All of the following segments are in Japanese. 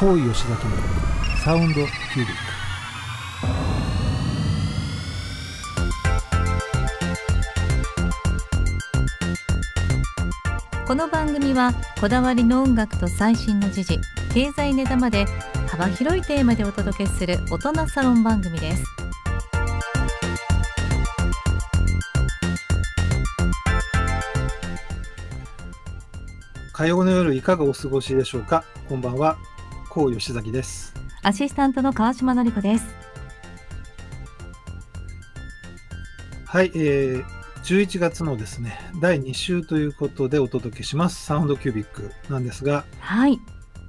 高井吉崎のサウンドキュービックこの番組はこだわりの音楽と最新の時事経済ネタまで幅広いテーマでお届けする大人サロン番組です。火曜の夜いかがお過ごしでしょうか？こんばんは高吉崎です。アシスタントの川島のり子です。はい、えー、11月のですね第2週ということでお届けします。サウンドキュービックなんですが。はい。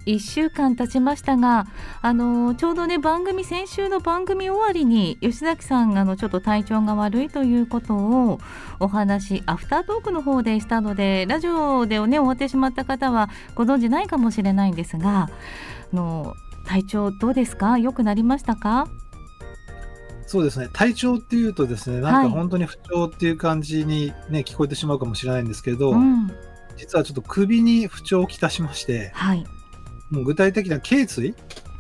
1週間経ちましたが、あのちょうどね番組先週の番組終わりに吉崎さんがあのちょっと体調が悪いということをお話アフタートークの方でしたのでラジオでね終わってしまった方はご存じないかもしれないんですがあの体調どうですか？良くなりましたか？そうですね。体調っていうとですねなんか本当に不調っていう感じにね、聞こえてしまうかもしれないんですけど、うん。実はちょっと首に不調をきたしましてはい。もう具体的な頸椎？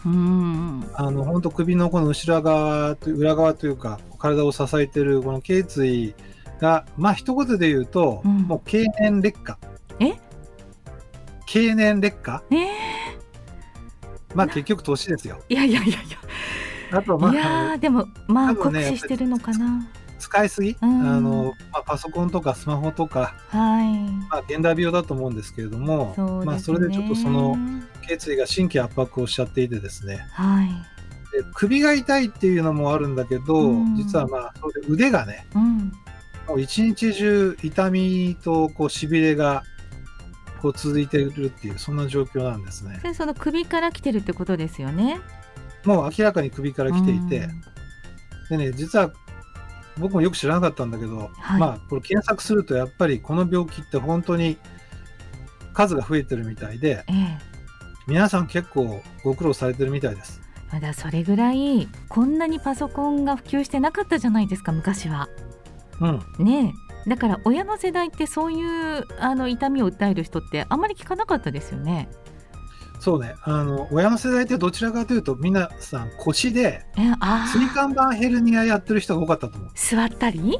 うんあの本当首のこの後ろ側と裏側というか体を支えてるこの頸椎がまあ一言で言うと、うん。もう経年劣化。え？経年劣化？えまあ結局年ですよ。ー、いやいやいやいあとまやいあやーでもまあね使してるのかな。使いすぎ、うん。あのまあ、パソコンとかスマホとか、はい。まあ、現代病だと思うんですけれどもね。まあ、それでちょっとその頸椎が神経圧迫をしちゃっていてですね。はい。で首が痛いっていうのもあるんだけど、うん。実はまあそれで腕がねうん。もう一日中痛みとこうしびれがこう続いているっていうそんな状況なんですね。でその首から来てるってことですよね。もう明らかに首から来ていて、でね実は僕もよく知らなかったんだけど、はいまあこれ検索するとやっぱりこの病気って本当に数が増えてるみたいでうん、ええ皆さん結構ご苦労されてるみたいです。まだそれぐらいこんなにパソコンが普及してなかったじゃないですか昔は。うん、ねえだから親の世代ってそういうあの痛みを訴える人ってあんまり聞かなかったですよね。そうね。あの親の世代ってどちらかというと皆さん腰で椎ー。間板ヘルニアやってる人が多かったと思う。座ったり？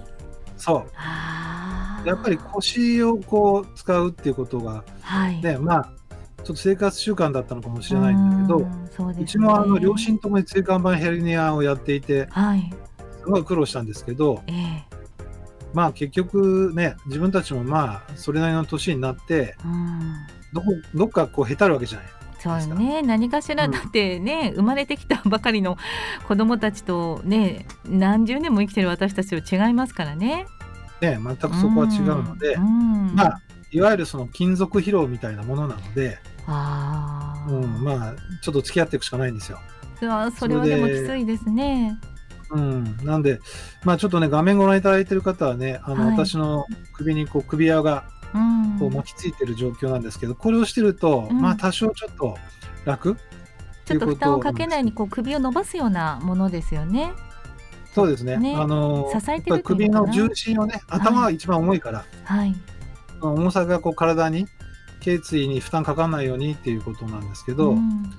そう。やっぱり腰をこう使うっていうことがはい。ねまあちょっと生活習慣だったのかもしれないんだけどうんそうですね。うちもあの両親ともに椎間板ヘルニアをやっていてはい。すごい苦労したんですけどええまあ結局ね自分たちもまあそれなりの年になってうんどこどっかこうへたるわけじゃない。そうよね何かしらうんだってね、生まれてきたばかりの 子供たちとね何十年も生きてる私たちと違いますからね。ね全くそこは違うので、うんまあいわゆるその金属疲労みたいなものなので、あーうん、まあちょっと付き合っていくしかないんですよ。それはでもきついですね。うん、なんで、まあちょっとね、画面ご覧いただいてる方はね、あの、はい。私の首にこう首輪がうん。こう巻きついてる状況なんですけど、これをしてると、うん。まあ多少ちょっと楽？ちょっと負担をかけないにとこう首を伸ばすようなものですよね。そうですね。ね。あの、支えてるっていうの重心をね、頭が一番重いから、はい。重さがこう体に、頸椎に負担かかんないようにっていうことなんですけど、うん。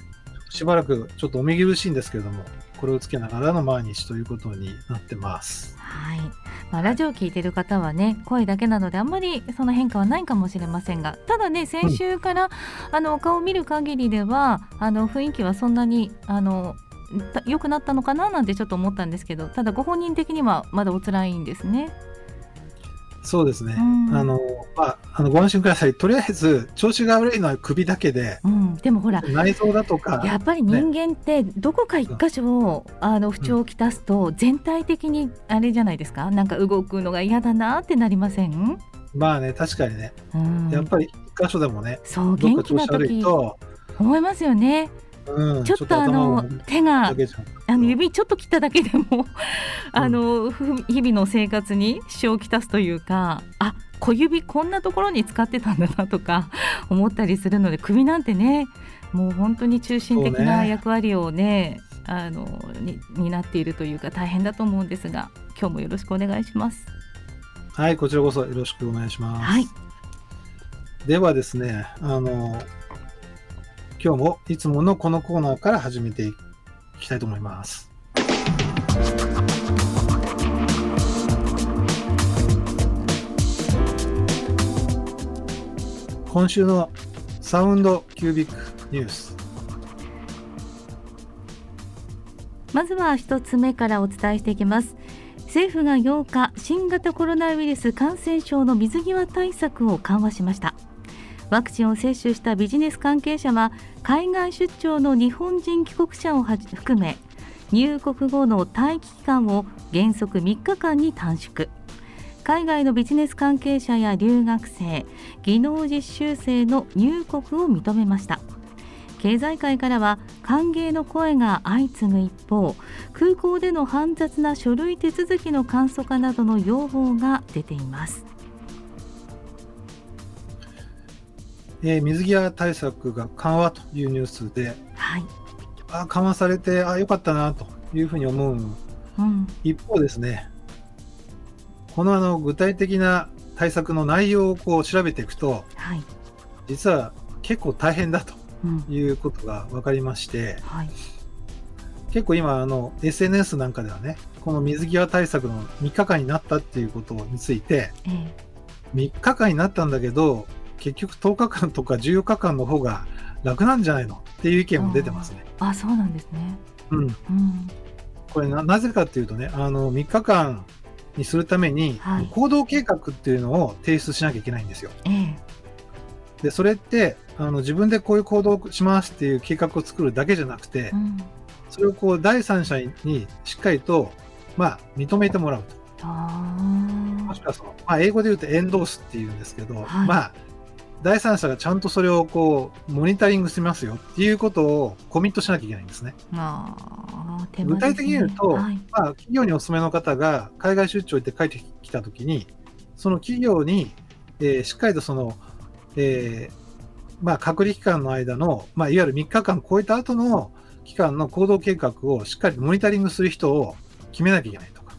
しばらくちょっとお見苦しいんですけれども、これをつけながらの毎日ということになってます。はい。まあラジオを聞いてる方はね声だけなのであんまりその変化はないかもしれませんがただね先週から、あのお顔を見る限りではあの雰囲気はそんなにあのた良くなったのかななんてちょっと思ったんですけどただご本人的にはまだお辛いんですね。そうですね。うん。あの、まあ、あの、ご安心ください。とりあえず、調子が悪いのは首だけで、うん、でもほら内臓だとか、やっぱり人間ってどこか一箇所、あの不調をきたすと全体的にあれじゃないですか？なんか動くのが嫌だなってなりません、まあね、確かにね、うん、やっぱり一箇所でもね、そう元気な時。と、思いますよねうん、ちょっとあの手があの指ちょっと切っただけでもあのふ日々の生活に支障をきたすというかあ小指こんなところに使ってたんだなとか 思ったりするので首なんてねもう本当に中心的な役割をねあのに担っているというか大変だと思うんですが今日もよろしくお願いします。はい、こちらこそよろしくお願いします。はい。ではですね、あの、今日もいつものこのコーナーから始めていきたいと思います。今週のサウンドキュービックニュース。まずは一つ目からお伝えしていきます政府が8日新型コロナウイルス感染症の水際対策を緩和しましたワクチンを接種したビジネス関係者は海外出張の日本人帰国者を含め入国後の待機期間を原則3日間に短縮。海外のビジネス関係者や留学生技能実習生の入国を認めました。経済界からは歓迎の声が相次ぐ一方空港での煩雑な書類手続きの簡素化などの要望が出ています。えー水際対策が緩和というニュースで、はい、あ緩和されて、あよかったなというふうに思ううん、一方ですね、このあの具体的な対策の内容をこう調べていくと、はい、実は結構大変だとうん、いうことが分かりまして、はい、結構今あの SNS なんかではね、この水際対策の3日間になったっていうことについて、ええ、3日間になったんだけど、結局10日間とか14日間の方が楽なんじゃないの？っていう意見も出てますね。あ、そうなんですね。うん、うん、これななぜかっていうとね、あの3日間にするためにはい。行動計画っていうのを提出しなきゃいけないんですよ。ええ、で、それってあの自分でこういう行動をしますっていう計画を作るだけじゃなくてう、ん、それをこう第三者にしっかりと、まあ、認めてもらうと。あもしくはその、まあ、英語で言うとエンドースっていうんですけど、はい。まあ、第三者がちゃんとそれをこうモニタリングしますよっていうことをコミットしなきゃいけないんですね。あ、ああ、手間具体的に言うと、はい、まあ、企業にお勤めの方が海外出張行って帰ってきたときに、その企業に、えーしっかりとその、えーまあ、隔離期間の間の、まあ、いわゆる3日間超えた後の期間の行動計画をしっかりモニタリングする人を決めなきゃいけないとか。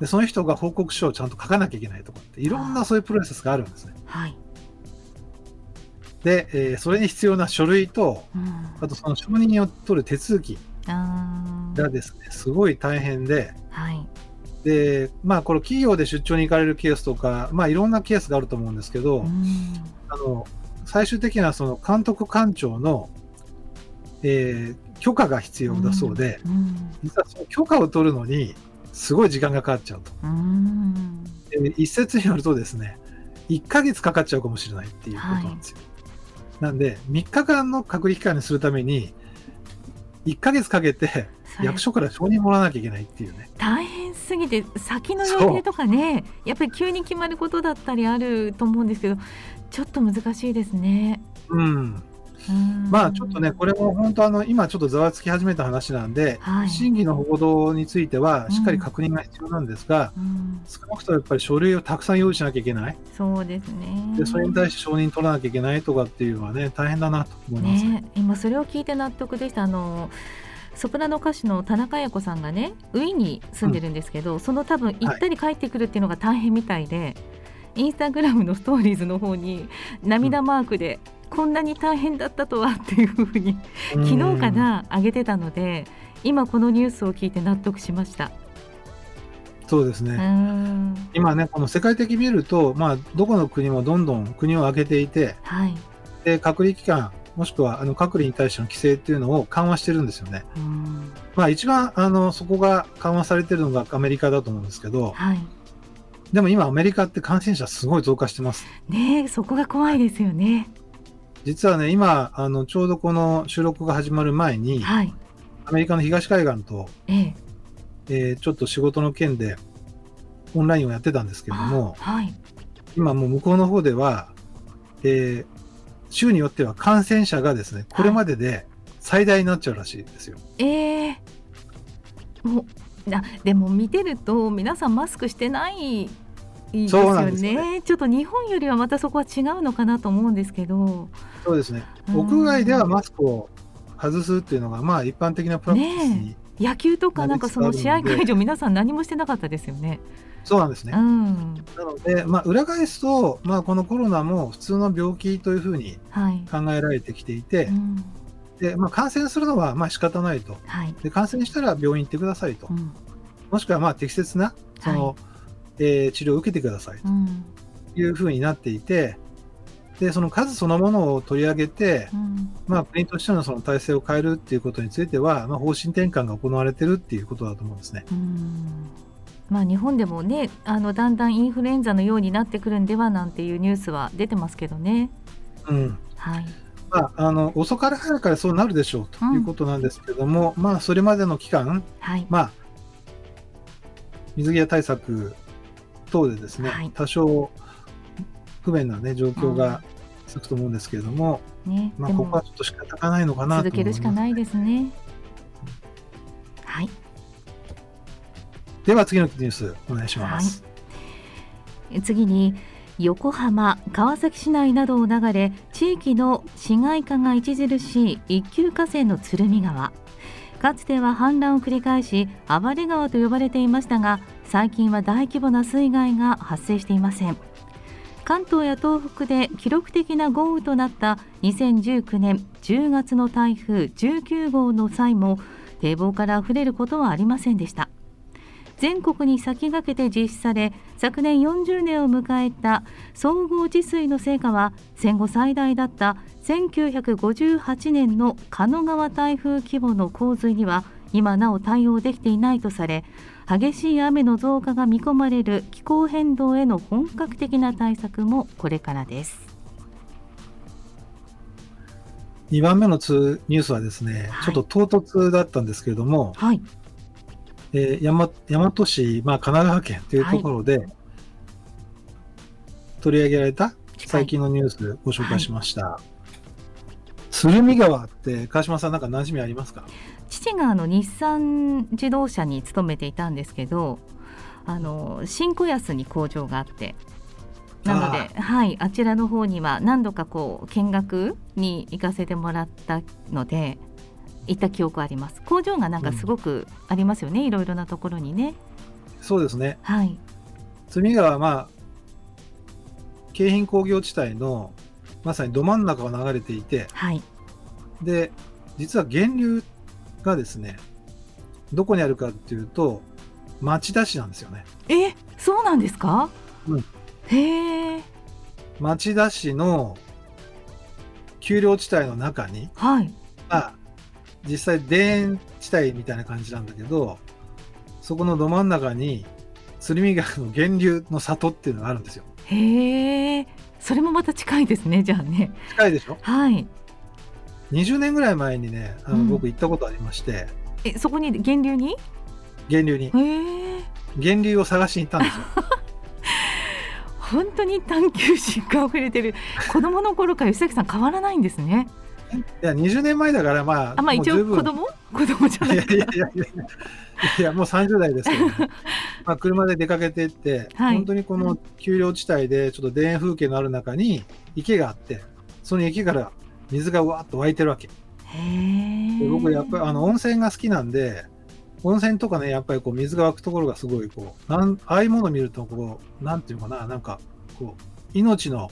で、その人が報告書をちゃんと書かなきゃいけないとかって、いろんなそういうプロセスがあるんですね。はい、で、えーそれに必要な書類と、うん、あとその承認を取る手続きがですね、すごい大変で、はい、で、まあ、これ企業で出張に行かれるケースとか、まあ、いろんなケースがあると思うんですけど、うん、あの、最終的にはその監督官庁の、えー許可が必要だそうで、うん、実はその許可を取るのに、すごい時間がかかっちゃうと。うん、で一説によるとですね、1ヶ月かかっちゃうかもしれないっていうことなんですよ。なんで、3日間の隔離期間にするために、1ヶ月かけて役所から承認もらわなきゃいけないっていうね。大変すぎて先の予定とかねやっぱり急に決まることだったりあると思うんですけどちょっと難しいですね。うん。うん。まあちょっとね、これも本当あの、今ちょっとざわつき始めた話なんで、はい。審議の報道についてはしっかり確認が必要なんですが、うん、少なくともやっぱり書類をたくさん用意しなきゃいけない。そうですね。で、それに対して承認取らなきゃいけないとかっていうのはね、大変だなと思います。ね。今それを聞いて納得でした。あのソプラノ歌手の田中綾子さんがねウィーンに住んでるんですけど、その多分行ったり帰ってくるっていうのが大変みたいで、インスタグラムのストーリーズの方に涙マークで、こんなに大変だったとはっていうふうにうん昨日かな上げてたので今このニュースを聞いて納得しました。うそうですね。ん今ね、この世界的に見ると、まあ、どこの国もどんどん国を挙げていて、はい、で、隔離期間、もしくはあの隔離に対しての規制っていうのを緩和してるんですよね。うんまあ一番あのそこが緩和されてるのがアメリカだと思うんですけど、はいでも今アメリカって感染者すごい増加してます。ねえそこが怖いですよね。実はね、今、あのちょうどこの収録が始まる前に、はい、アメリカの東海岸と、ええ、えーちょっと仕事の件でオンラインをやってたんですけれども、あはい、今もう向こうの方では、えー州によっては感染者がですね、これまでで最大になっちゃうらしいですよ。ええ。もうなでも見てると皆さんマスクしてないですそうなよんですよねちょっと日本よりはまたそこは違うのかなと思うんですけどそうですね。うん屋外ではマスクを外すっていうのが、まあ一般的なプラクティスに、野球とかなんかその試合会場皆さん何もしてなかったですよね。そうなんですね。うん。なので、まあ、裏返すと、まあ、このコロナも普通の病気というふうにはい。考えられてきていてう、ん。でまあ、感染するのはまあ仕方ないと。はい。で感染したら病院行ってくださいとう。ん。もしくはまあ適切なその、はえー治療を受けてくださいうん。というふうになっていて、でその数そのものを取り上げて、うん。まあ、国としてのその体制を変えるっていうことについては、まあ、方針転換が行われてるっていうことだと思うんですね。うんまあ、日本でもねあのだんだんインフルエンザのようになってくるんではなんていうニュースは出てますけどね。うんはい、まあ、あの遅かれ早かれそうなるでしょうということなんですけども、まあ、それまでの期間、はい、まあ、水際対策等でですね、はい。多少不便な、ね、状況が続くと思うんですけれども、ね、まあ、ここはちょっと仕方がないのかなと続けるしかい。ないですね。はい、では次のニュースお願いします。次に横浜、川崎市内などを流れ地域の市街化が著しい一級河川の鶴見川。かつては氾濫を繰り返し暴れ川と呼ばれていましたが最近は大規模な水害が発生していません。関東や東北で記録的な豪雨となった2019年10月の台風19号の際も堤防から溢れることはありませんでした。全国に先駆けて実施され昨年40年を迎えた総合治水の成果は戦後最大だった1958年の狩野川台風規模の洪水には今なお対応できていないとされ激しい雨の増加が見込まれる気候変動への本格的な対策もこれからです。2番目のつニュースはですね、はい。ちょっと唐突だったんですけれども、はい、えー、大和大和市、まあ、神奈川県というところで、取り上げられた最近のニュースご紹介しました。鶴見川って川島さんなんか馴染みありますか？父があの日産自動車に勤めていたんですけどあの新小安に工場があってなのではい、あちらの方には何度かこう見学に行かせてもらったので行った記憶あります。工場がなんかすごくありますよね、いろいろなところにね。そうですね。はい。鶴見川は、まあ、京浜工業地帯のまさにど真ん中を流れていて、はい。で、実は源流がですね、どこにあるかっていうと、町田市なんですよね。えそうなんですか、うん。へえ。町田市の丘陵地帯の中に、はい。まあ、実際田園地帯みたいな感じなんだけど、そこのど真ん中に、鶴見川の源流の里っていうのがあるんですよ。へえ。それもまた近いですねじゃあね。近いでしょ？はい20年ぐらい前にね、あのうん。僕行ったことありまして、えそこに源流に？源流に、源流を探しに行ったんですよ。本当に探求心が溢れてる。子供の頃から吉崎さん変わらないんですね。いや、20年前だから、まあ、あまあ一応子供？子供じゃない。いやいやいやいや、もう30代ですけど、ね、まあ車で出かけていって、はい。本当にこの丘陵地帯で、ちょっと田園風景のある中に池があって、その池から水がわーっと湧いてるわけ。で僕、やっぱりあの温泉が好きなんで、温泉とかね、やっぱりこう水が湧くところがすごいこう、なんああいうものを見るとこう、なんていうのかな、なんかこう、命の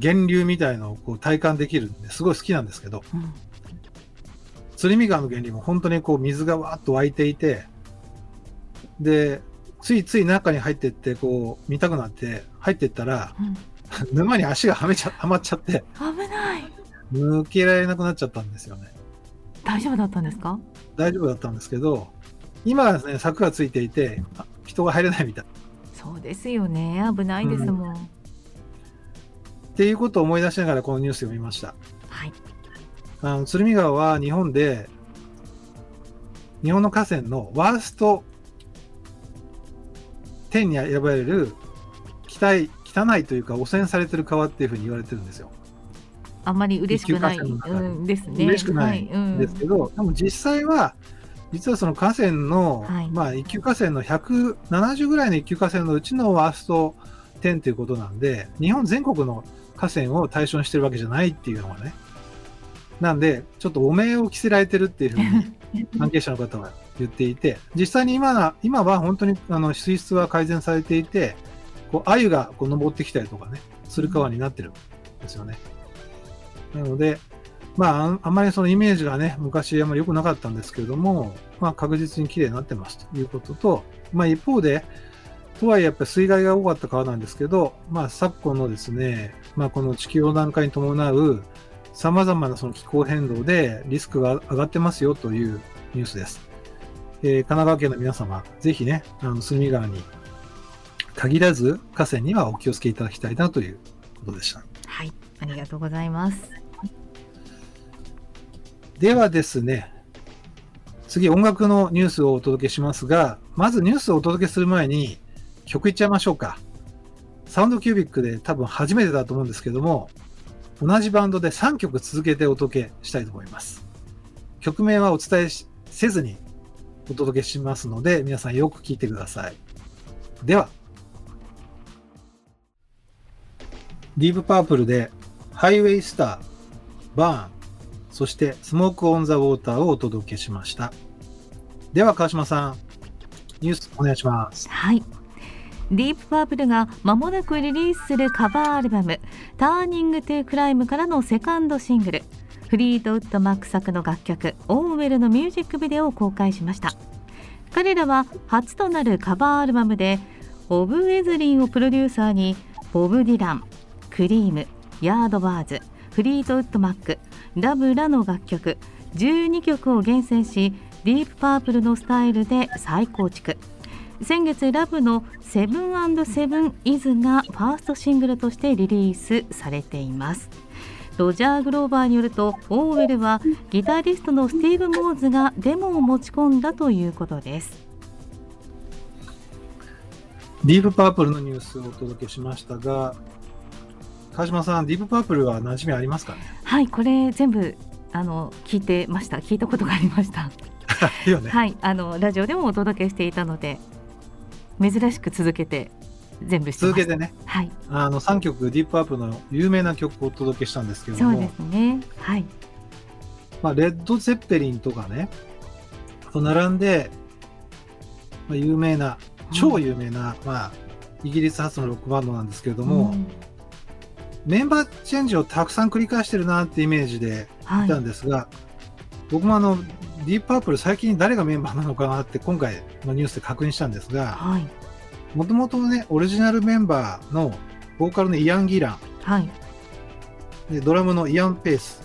源流みたいのをこう体感できるんですごい好きなんですけど、うん。鶴見川の源流も本当にこう水がわーっと湧いていて、で、ついつい中に入ってって、こう見たくなって入ってったら、うん。沼に足がはめちゃ、はまっちゃって、危ない抜けられなくなっちゃったんですよね。大丈夫だったんですか？大丈夫だったんですけど、今はですね、柵がついていて、あ人が入れないみたい。そうですよね危ないですもん、っていうことを思い出しながらこのニュース読みました。はいあの鶴見川は日本で、日本の河川のワースト10に選ばれる汚い汚いというか汚染されてる川っていうふうに言われてるんですよ。あんまり嬉しくない、うん、ですね。嬉しくないはうん。ですけど、でも実際は、実はその河川の、はい。まあ一級河川の170ぐらいの一級河川のうちのワースト10ということなんで、日本全国の河川を対象にしてるわけじゃないっていうのがね。なんで、ちょっと汚名を着せられてるっていうふうに 関係者の方は言っていて、実際に今は今は本当にあの水質は改善されていて、こう鮎がこう登ってきたりとかね、する川になってるんですよね。なので、まあ、あまりそのイメージがね、昔あんまり良くなかったんですけれども、まあ、確実に綺麗になってますということと、まあ、一方で、とはいえやっぱり水害が多かった川なんですけど、まあ、昨今のですね、まあ、この地球温暖化に伴う様々なその気候変動でリスクが上がってますよというニュースです。えー、神奈川県の皆様、ぜひね、あの隅川に限らず河川にはお気をつけいただきたいなということでした。はい、ありがとうございます。ではですね、次音楽のニュースをお届けしますが、まずニュースをお届けする前に曲いっちゃいましょうか。サウンドキュービックで多分初めてだと思うんですけども、同じバンドで3曲続けてお届けしたいと思います。曲名はお伝えせずにお届けしますので、皆さんよく聴いてください。では、ディープパープルでハイウェイスター、バーン、そしてスモークオンザウォーターをお届けしました。では川島さん、ニュースお願いします。はい。ディープパープルが間もなくリリースするカバーアルバム「ターニング・トゥ・クライム」からのセカンドシングルフリートウッドマック作の楽曲「 Oh Well」のミュージックビデオを公開しました彼らは初となるカバーアルバムでボブ・エズリンをプロデューサーにボブ・ディランクリームヤードバーズフリートウッドマックラブらの楽曲12曲を厳選しディープパープルのスタイルで再構築。先月ラブの Seven Seven Is がファーストシングルとしてリリースされています。ロジャー・グローバーによるとオーウェルはギタリストのスティーブ・モーズがデモを持ち込んだということです。ディープパープルのニュースをお届けしましたが川島さんディープパープルは馴染みありますかね？はいこれ全部あの聞いてました。聞いたことがありました。ね、はいあのラジオでもお届けしていたので珍しく続けて全部続けてね、はい、あの3曲ディープアップの有名な曲をお届けしたんですけども。そうですね。はい。まあ、レッド・ゼッペリンとかねと並んで、まあ、有名な超有名な、うん、まあ、イギリス発のロックバンドなんですけれども、うん、メンバーチェンジをたくさん繰り返してるなってイメージでい。たんですが、はい、僕もあのディープパープル最近誰がメンバーなのかなって今回のニュースで確認したんですが、もともとね、オリジナルメンバーのボーカルのイアン・ギラン、はい、でドラムのイアン・ペース、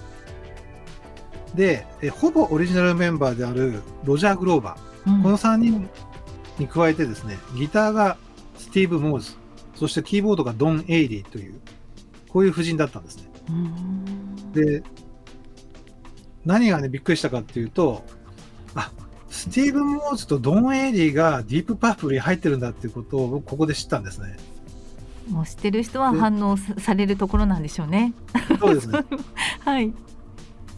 でえ、ほぼオリジナルメンバーであるロジャー・グローバー、うん、この3人に加えてですね、ギターがスティーブ・モーズ、そしてキーボードがドン・エイリーという、こういう布陣だったんですね。で、何がね、びっくりしたかっていうと、あ、スティーブン・モーズとドン・エイリーがディープパープルに入ってるんだっていうことを僕ここで知ったんですね。もう知ってる人は反応されるところなんでしょうね。そうですね。はい。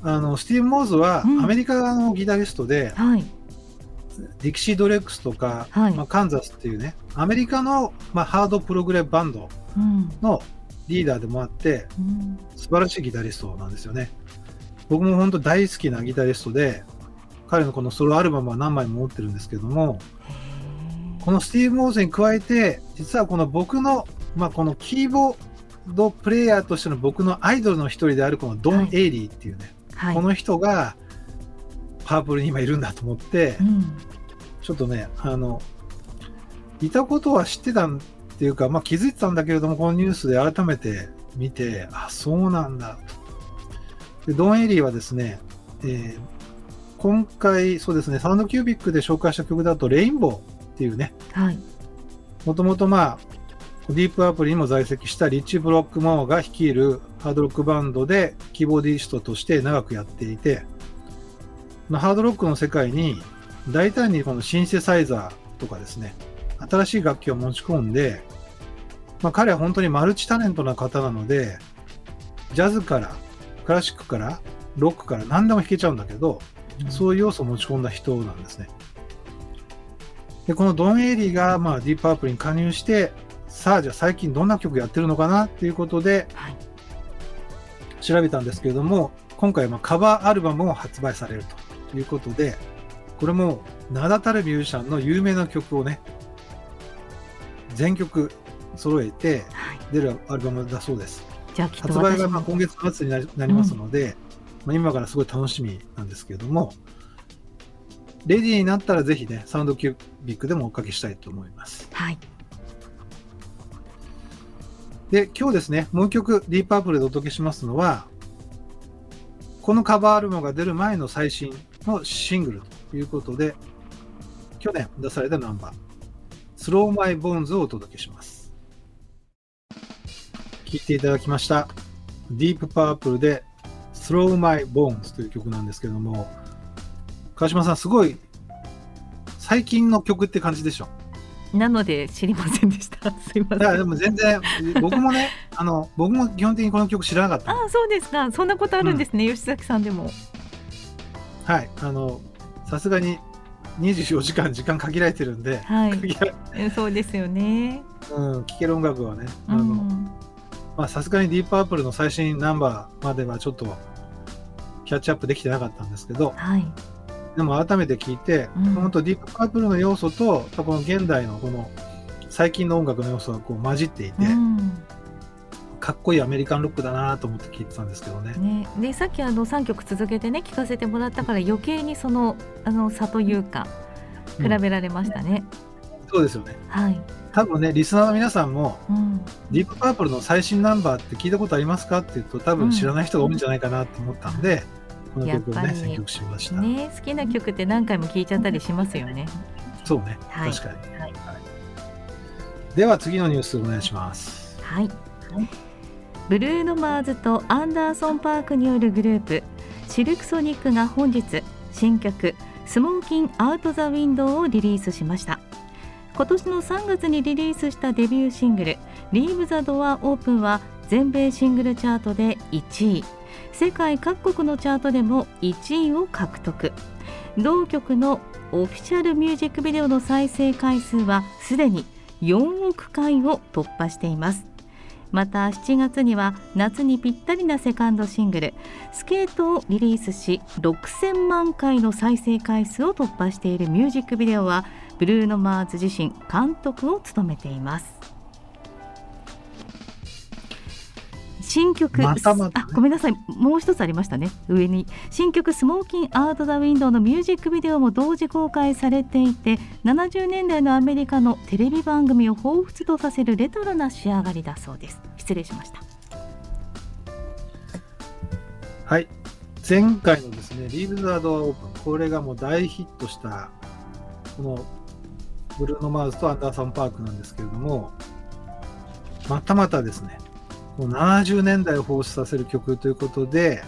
あのスティーブン・モーズはアメリカのギタリストで、うん、はい、ディキシー・ドレッグスとか、はい、まあ、カンザスっていうねアメリカの、まあ、ハードプログレバンドのリーダーでもあって、うん、素晴らしいギタリストなんですよね。僕も本当大好きなギタリストで、彼のこのソロアルバムは何枚も持ってるんですけども、このスティーブ・モーズに加えて、実はこの僕の、まあ、このキーボードプレイヤーとしての僕のアイドルの一人であるこのドン・エイリーっていうね、はい、この人がパープルに今いるんだと思って、うん、ちょっとね、あの、いたことは知ってたっていうか、まあ、気づいてたんだけれども、このニュースで改めて見て、あ、そうなんだと。でドン・エイリーはですね、えー、今回、そうですね、サウンドキュービックで紹介した曲だと、 Rainbow っていうね、もともとまあ、ディープ・パープルにも在籍したリッチー・ブラックモアが率いるハードロックバンドでキーボーディストとして長くやっていて、ハードロックの世界に大胆にこのシンセサイザーとかですね、新しい楽器を持ち込んで、まあ、彼は本当にマルチタレントな方なので、ジャズからクラシックからロックから何でも弾けちゃうんだけど、そういう要素を持ち込んだ人なんですね。で、このドン・エイリーが、まあ、ディープパープルに加入して、さあ、じゃあ最近どんな曲やってるのかなっていうことで、調べたんですけれども、今回、まあ、カバーアルバムを発売されるということで、これも名だたるミュージシャンの有名な曲をね、全曲揃えてはい。出るアルバムだそうです。じゃあきっと発売がまあ今月末になりますので、まあ、今からすごい楽しみなんですけれども、レディーになったらぜひね、サウンドキュービックでもおかけしたいと思います。はい。で、今日ですね、もう一曲、ディープアップルでお届けしますのは、このカバーアルバムが出る前の最新のシングルということで、去年出されたナンバー、Slow My Bones をお届けします。聴いていただきました、ディープパープルで Slow My Bones という曲なんですけども、川島さん、すごい最近の曲って感じでしょ？なので知りませんでした。すいません。いやでも全然僕もね あの僕も基本的にこの曲知らなかったのあ、そうですか。そんなことあるんですね。吉崎さんでも。はいあのさすがに24時間時間限られてるんで、はい。そうですよね。うん、聴ける音楽はねあうの、ん。まあさすがにディープアップルの最新ナンバーまではちょっとキャッチアップできてなかったんですけどはい。でも改めて聞いて、うん本当ディープパープルの要素とこの現代のこの最近の音楽の要素がこう混じっていて、うん。かっこいいアメリカンロックだなと思って聞いてたんですけどね。ね、でさっきあの3曲続けてね聞かせてもらったから余計にそのあの差というか比うんべられましたね。そうですよね。はい。多分ね、リスナーの皆さんも、うん。ディープパープルの最新ナンバーって聞いたことありますかって言うと、多分知らない人が多いんじゃないかなと思ったんで、この曲をね、選曲しました。ね好きな曲って何回も聴いちゃったりしますよね。そうね、はい確かに、はいでは次のニュースお願いします。はい。ブルーノ・マーズとアンダーソン・パークによるグループシルクソニックが本日新曲「スモーキン・アウト・ザ・ウィンドウ」をリリースしました。今年の3月にリリースしたデビューシングル「リーブ・ザ・ドア・オープン」は全米シングルチャートで1位。世界各国のチャートでも1位を獲得。同曲のオフィシャルミュージックビデオの再生回数はすでに4億回を突破しています。また7月には夏にぴったりなセカンドシングル「スケート」をリリースし6000万回の再生回数を突破しているミュージックビデオはブルーノ・マーズ自身監督を務めています。新曲またまたね。あごめんなさい。もう一つありましたね。上に。新曲「スモーキン・アウト・ザ・ウィンドウ」のミュージックビデオも同時公開されていて70年代のアメリカのテレビ番組を彷彿とさせるレトロな仕上がりだそうです。失礼しました。はい。前回のですね、リーブ・ザ・ドア・オープン、これがもう大ヒットした、このブルーノ・マーズとアンダーソン・パークなんですけれども、またまたですね、この70年代を放出させる曲ということで、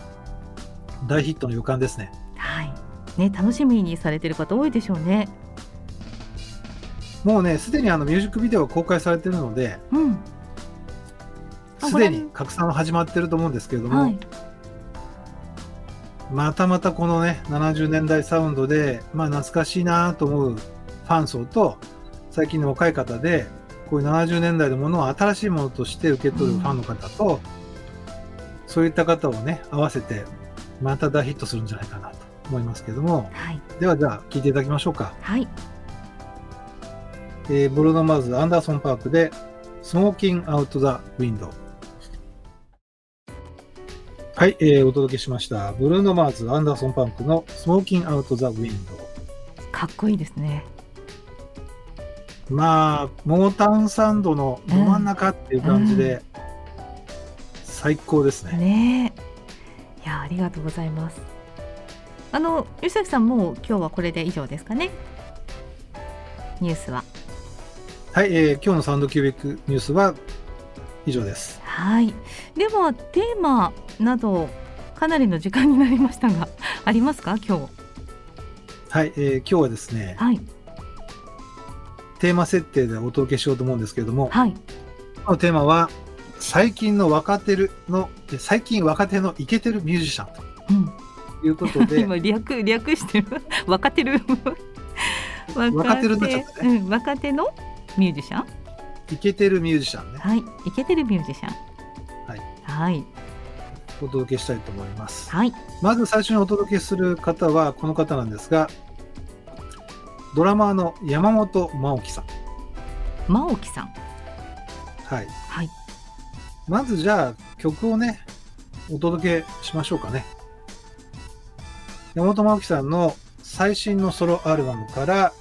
大ヒットの予感ですね。はい。ね楽しみにされてる方多いでしょうね。もうね、すでにあのミュージックビデオが公開されているので、うん。あすでに拡散は始まってると思うんですけれども、はい。またまたこのね、70年代サウンドで、まあ懐かしいなと思うファン層と、最近の若い方で、こういう70年代のものを新しいものとして受け取るファンの方と、そういった方をね、合わせて、また大ヒットするんじゃないかなと思いますけども、はいではじゃあ聞いていただきましょうか。はいえーブルーノ・マーズ、アンダーソン・パークで、スモーキング・アウト・ザ・ウィンドウ。はい、えーお届けしました。ブルーノ・マーズ、アンダーソン・パークのスモーキング・アウト・ザ・ウィンドウ。かっこいいですねまあ、モータウンサンドのど真ん中っていう感じで、最高ですね。ねえ。いやありがとうございます。あの吉崎さんもう今日はこれで以上ですかね？ニュースは。はい、えー今日のサウンドキュービックニュースは以上です。はい。ではテーマなどかなりの時間になりましたがありますか？今日。はい、えー今日はですね、はいテーマ設定でお届けしようと思うんですけれども、はい。今日のテーマは、最近の若手るの、え最近若手のイケてるミュージシャンうん。ということで、今略略してる。若手る。若手るになっちゃったねうん、若手のミュージシャン？イケてるミュージシャンね、はい。イケてるミュージシャン。はい。はい。お届けしたいと思います。はい。まず最初にお届けする方はこの方なんですが、ドラマーの山本真央樹さん。真央樹さん。はい。はい。まずじゃあ曲をね、お届けしましょうかね。山本真央樹さんの最新のソロアルバムから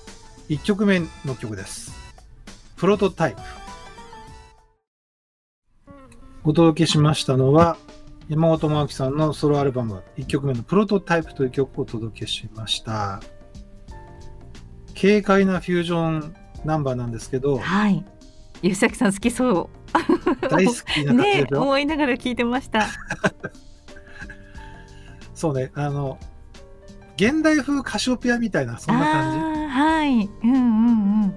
1曲目の曲です。プロトタイプ。お届けしましたのは、山本真央樹さんのソロアルバム1曲目のプロトタイプという曲をお届けしました。軽快なフュージョンナンバーなんですけど、はい。吉崎さん好きそ大好きう。な感じねでしょ、思いながら聞いてました。そうね、あの、現代風カシオペアみたいな、そんな感じ。はい。うんうんうん。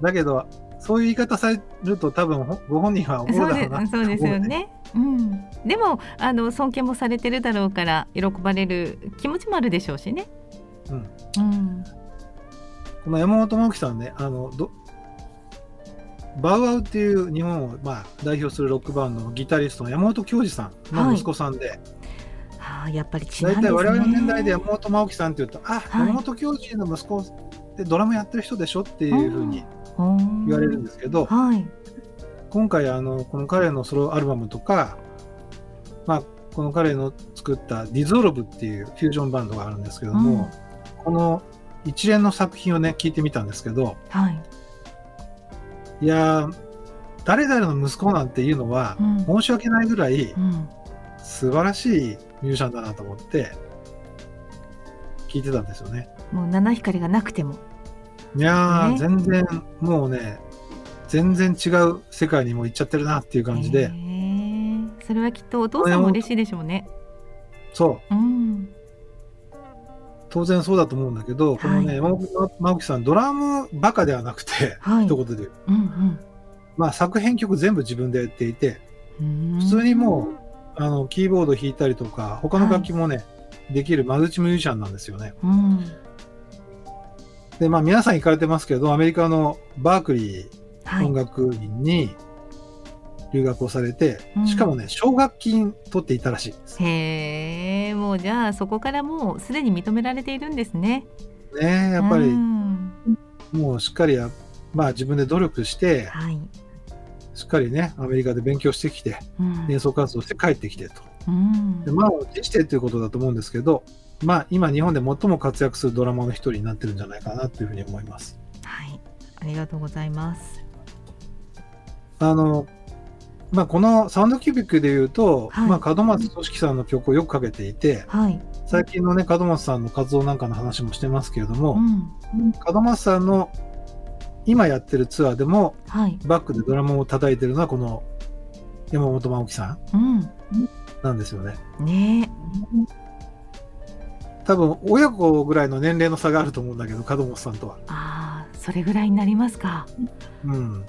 だけど、そういう言い方されると多分ほご本人は怒るだろうなそうですよ。ね。うん、でもあの尊敬もされてるだろうから喜ばれる気持ちもあるでしょうしね。うん、うん、この山本直樹さんね、あのどバウアウっていう日本を、まあ、代表するロックバンドのギタリストの山本恭二さんの息子さんで、ああやっぱり血なんですね。大体我々の年代で山本直樹さんっていうと、あ、はい。山本恭二の息子でドラムやってる人でしょっていうふうに言言われるんですけど、はい。今回あのこの彼のソロアルバムとか、まあ、この彼の作った「ディゾルブっていうフュージョンバンドがあるんですけども、この一連の作品をね聞いてみたんですけどはい。いやー誰々の息子なんていうのはうん申し訳ないぐらいうん。素晴らしいミュージシャンだなと思って聞いてたんですよね。もう七光がなくても。いやー、ね全然もうね全然違う世界にもう行っちゃってるなっていう感じへで、ーそれはきっとお父さんも嬉しいでしょうね。そううん。当然そうだと思うんだけど、このはいね、山本直樹さん、ドラムバカではなくて、はい。一言で言う。うんまあ、作編曲全部自分でやっていて、うん。普通にもあの、キーボード弾いたりとか、他の楽器もね、できるマルチミュージシャンなんですよね。うん。うん。で、まあ、皆さん行かれてますけど、アメリカのバークリーはい。音楽院に留学をされて、うんしかもね、奨学金取っていたらしいです。へえ、もうじゃあそこからもうすでに認められているんですね。ねやっぱりう、んもうしっかりや、まあ、自分で努力して、はい。しっかりね、アメリカで勉強してきて、うん演奏活動して帰ってきてと。うんでまあ、自してということだと思うんですけど、まあ、今、日本で最も活躍するドラマーの一人になってるんじゃないかなというふうに思います。はい。ありがとうございます。あの、まあ、このサウンドキュービックで言うと、はいまあ、門松俊樹さんの曲をよくかけていて、はい。最近のね、門松さんの活動なんかの話もしてますけれどうも、ん。門松さんの今やってるツアーでも、はい。バックでドラムを叩いてるのは、この山本真央樹さんうん。なんですよね。ね多分、親子ぐらいの年齢の差があると思うんだけど、門松さんとは。ああ、それぐらいになりますか。うん。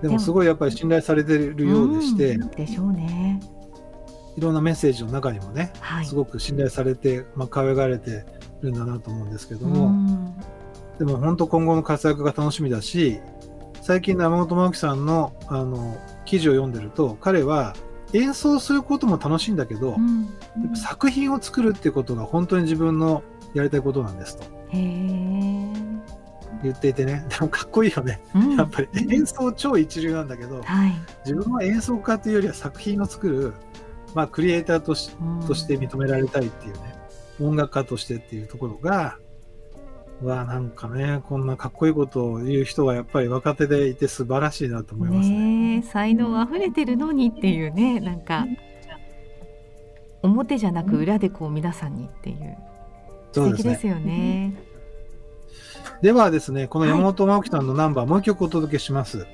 ででももすごいやっぱり信頼されてるようでして、うんでしょうね。いろんなメッセージの中にもね、はい。すごく信頼されて、まあ、可愛がられてるんだなと思うんですけどうも、んでも本当今後の活躍が楽しみだし、最近の山本直樹さんのあの記事を読んでると、彼は演奏することも楽しいんだけど、うん。作品を作るっていうことが本当に自分のやりたいことなんですとへえ。言っていてね、でもかっこいいよね。うんやっぱり演奏超一流なんだけど、はい。自分は演奏家というよりは作品を作る、まあ、クリエイターとしうんとして認められたいっていうね、音楽家としてっていうところが、うわなんかね、こんなかっこいいことを言う人がやっぱり若手でいて素晴らしいなと思いますね。ねえ才能あふれてるのにっていうねなんか表じゃなく裏でこう皆さんにっていう。素敵ですよね。ではですね、この山本直樹さんのナンバー、もう一曲お届けします。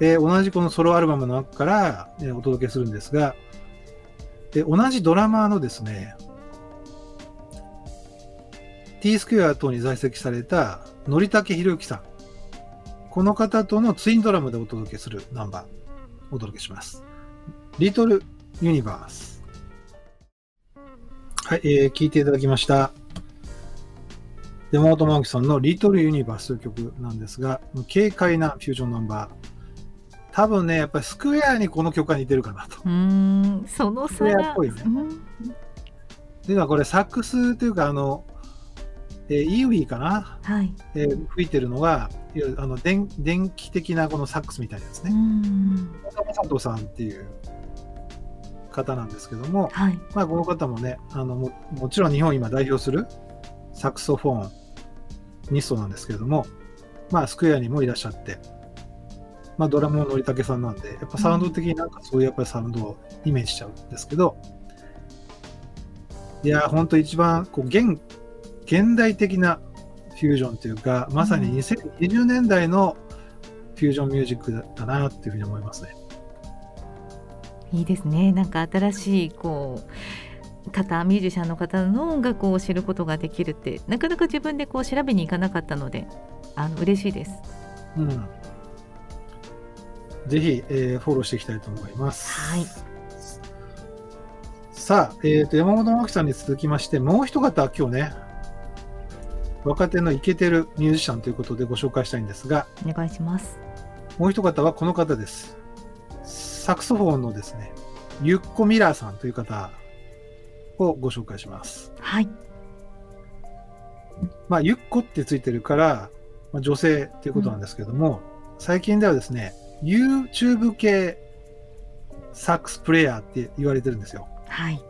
えー同じこのソロアルバムの中から、えーお届けするんですが、えー同じドラマーのですね、T スクエア等に在籍された則武博之さん。この方とのツインドラムでお届けするナンバー、お届けします。リトルユニバース。はい、えー聞いていただきました。山本直樹さんのリトルユニバースという曲なんですが、軽快なフュージョンナンバー。多分ね、やっぱりスクエアにこの曲が似てるかなと。うーんその差それっが、ぽいよねうんではこれサックスというか、あの、えー、イーウィーかな、はい。えー吹いてるのが、あの電電気的なこのサックスみたいなやつうね。ん。佐藤さんっていう方なんですけども、はい。まあ、この方もねあのも、もちろん日本を今代表するサクソフォンニストなんですけれども、まあ、スクエアにもいらっしゃって、まあ、ドラムののりたけさんなんで、やっぱサウンド的になんかそういうやっぱりサウンドをイメージしちゃうんですけど、いやー、本当一番こう現現代的なフュージョンというか、まさに2020年代のフュージョンミュージックだったなっていうふうに思いますね。いいですね。なんか新しいこう方ミュージシャンの方の音楽を知ることができるってなかなか自分でこう調べに行かなかったのであの嬉しいです。うん。ぜひ、えーフォローしていきたいと思います。はい。さあ、えー、と山本真紀さんに続きまして、もう一方、今日ね、若手のイケてるミュージシャンということでご紹介したいんですが、お願いします。もう一方はこの方です。サクソフォンのですね、ユッコ・ミラーさんという方をご紹介します。はい。まあ、ユッコってついてるから、まあ、女性っていうことなんですけども、最近ではですね、YouTube 系サックスプレイヤーって言われてるんですよ。はい。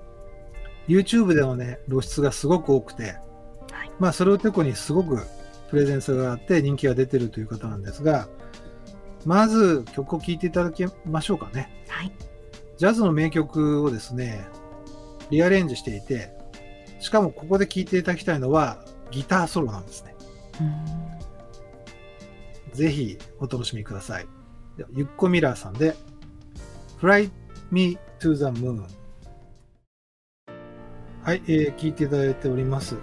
YouTube でのね、露出がすごく多くて、はいまあ、それをてこにすごくプレゼンスがあって人気が出てるという方なんですが、まず曲を聴いていただきましょうかね。はい。ジャズの名曲をですね、リアレンジしていて、しかもここで聴いていただきたいのはギターソロなんですね。うんぜひお楽しみください。ではユッコ・ミラーさんで Fly Me to the Moon。はい、えー、聞いていただいております。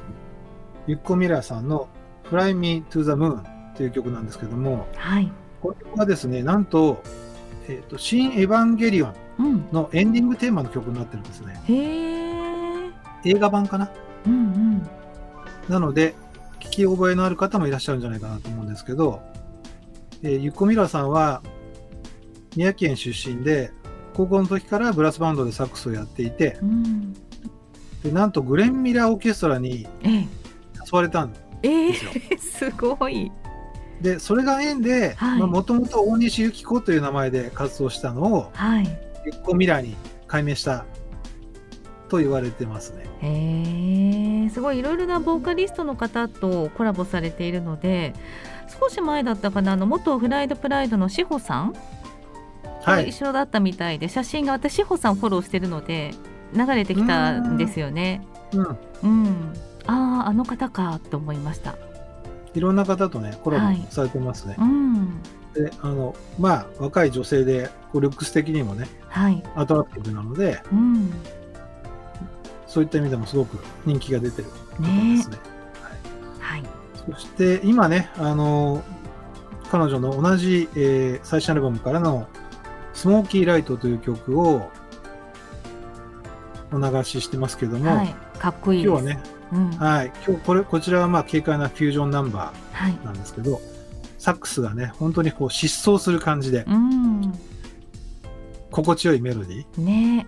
ユッコ・ミラーさんの Fly Me to the Moon という曲なんですけども、はい。この曲はですね、なんと、えっ、と、新エヴァンゲリオンうん。のエンディングテーマの曲になってるんですね。へえ。映画版かな？うんうん。なので、聞き覚えのある方もいらっしゃるんじゃないかなと思うんですけど、えー、ゆっこミラーさんは、宮城県出身で、高校の時からブラスバンドでサックスをやっていて、うん。でなんとグレン・ミラーオーケストラにええ。誘われたんえですよ。え。すごい。で、それが縁で、はいもともと大西由紀子という名前で活動したのを、はい。ゆっこミラーに改名したと言われてますね。へえ。すごいいろいろなボーカリストの方とコラボされているので。少し前だったかなあの元フライドプライドの志保さんはいと一。緒だったみたいで、写真が私志保さんフォローしてるので流れてきたんですよね。うん。うん。あああの方かと思いました。いろんな方とね、コラはいボされてますね。うん。で、あの、まあ、若い女性で、こうルックス的にもね、はい。アトラクティブなので、うん。そういった意味でもすごく人気が出てるですね。はい。そして今ね、あの彼女の同じ、えー最新アルバムからの「スモーキーライト」という曲をお流ししてますけども、はい。かっこいい。今日はね、うん。ははい、今日これこちらはまあ軽快なフュージョンナンバい。ーなんですけど、サックスがね、本当にこう疾走する感じでうん。心地よいメロディね。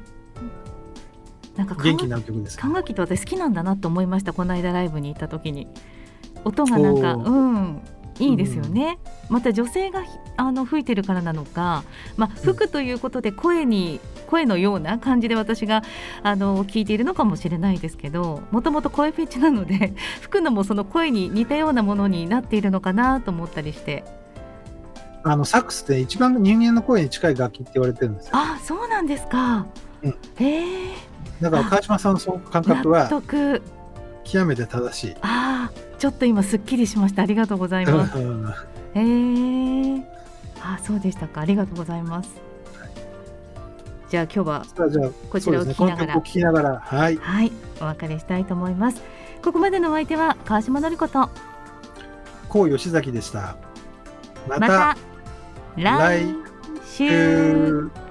なんかー、元気になる曲です、管楽器って私好きなんだなと思いましたこの間ライブに行った時に。音がなんかうんいいですよね、また女性がひあの吹いてるからなのか、まあ、吹くということで声に声のような感じで私があの聞いているのかもしれないですけどもともと声フェチなので 吹くのもその声に似たようなものになっているのかなと思ったりして。あのサックスって一番人間の声に近い楽器って言われてるんですよ。あそうなんですか、うん。へえ。だから川島さんのその感覚納は得。極めて正しい。ああ、ちょっと今すっきりしました。ありがとうございます。うんええあ、そうでしたか。ありがとうございます。じゃあ今日はこちらを聞きながらこの曲を聴きながら、はい、はいお別れしたいと思います。ここまでのお相手は川島のりこと。高吉崎でした。ままたた来週。週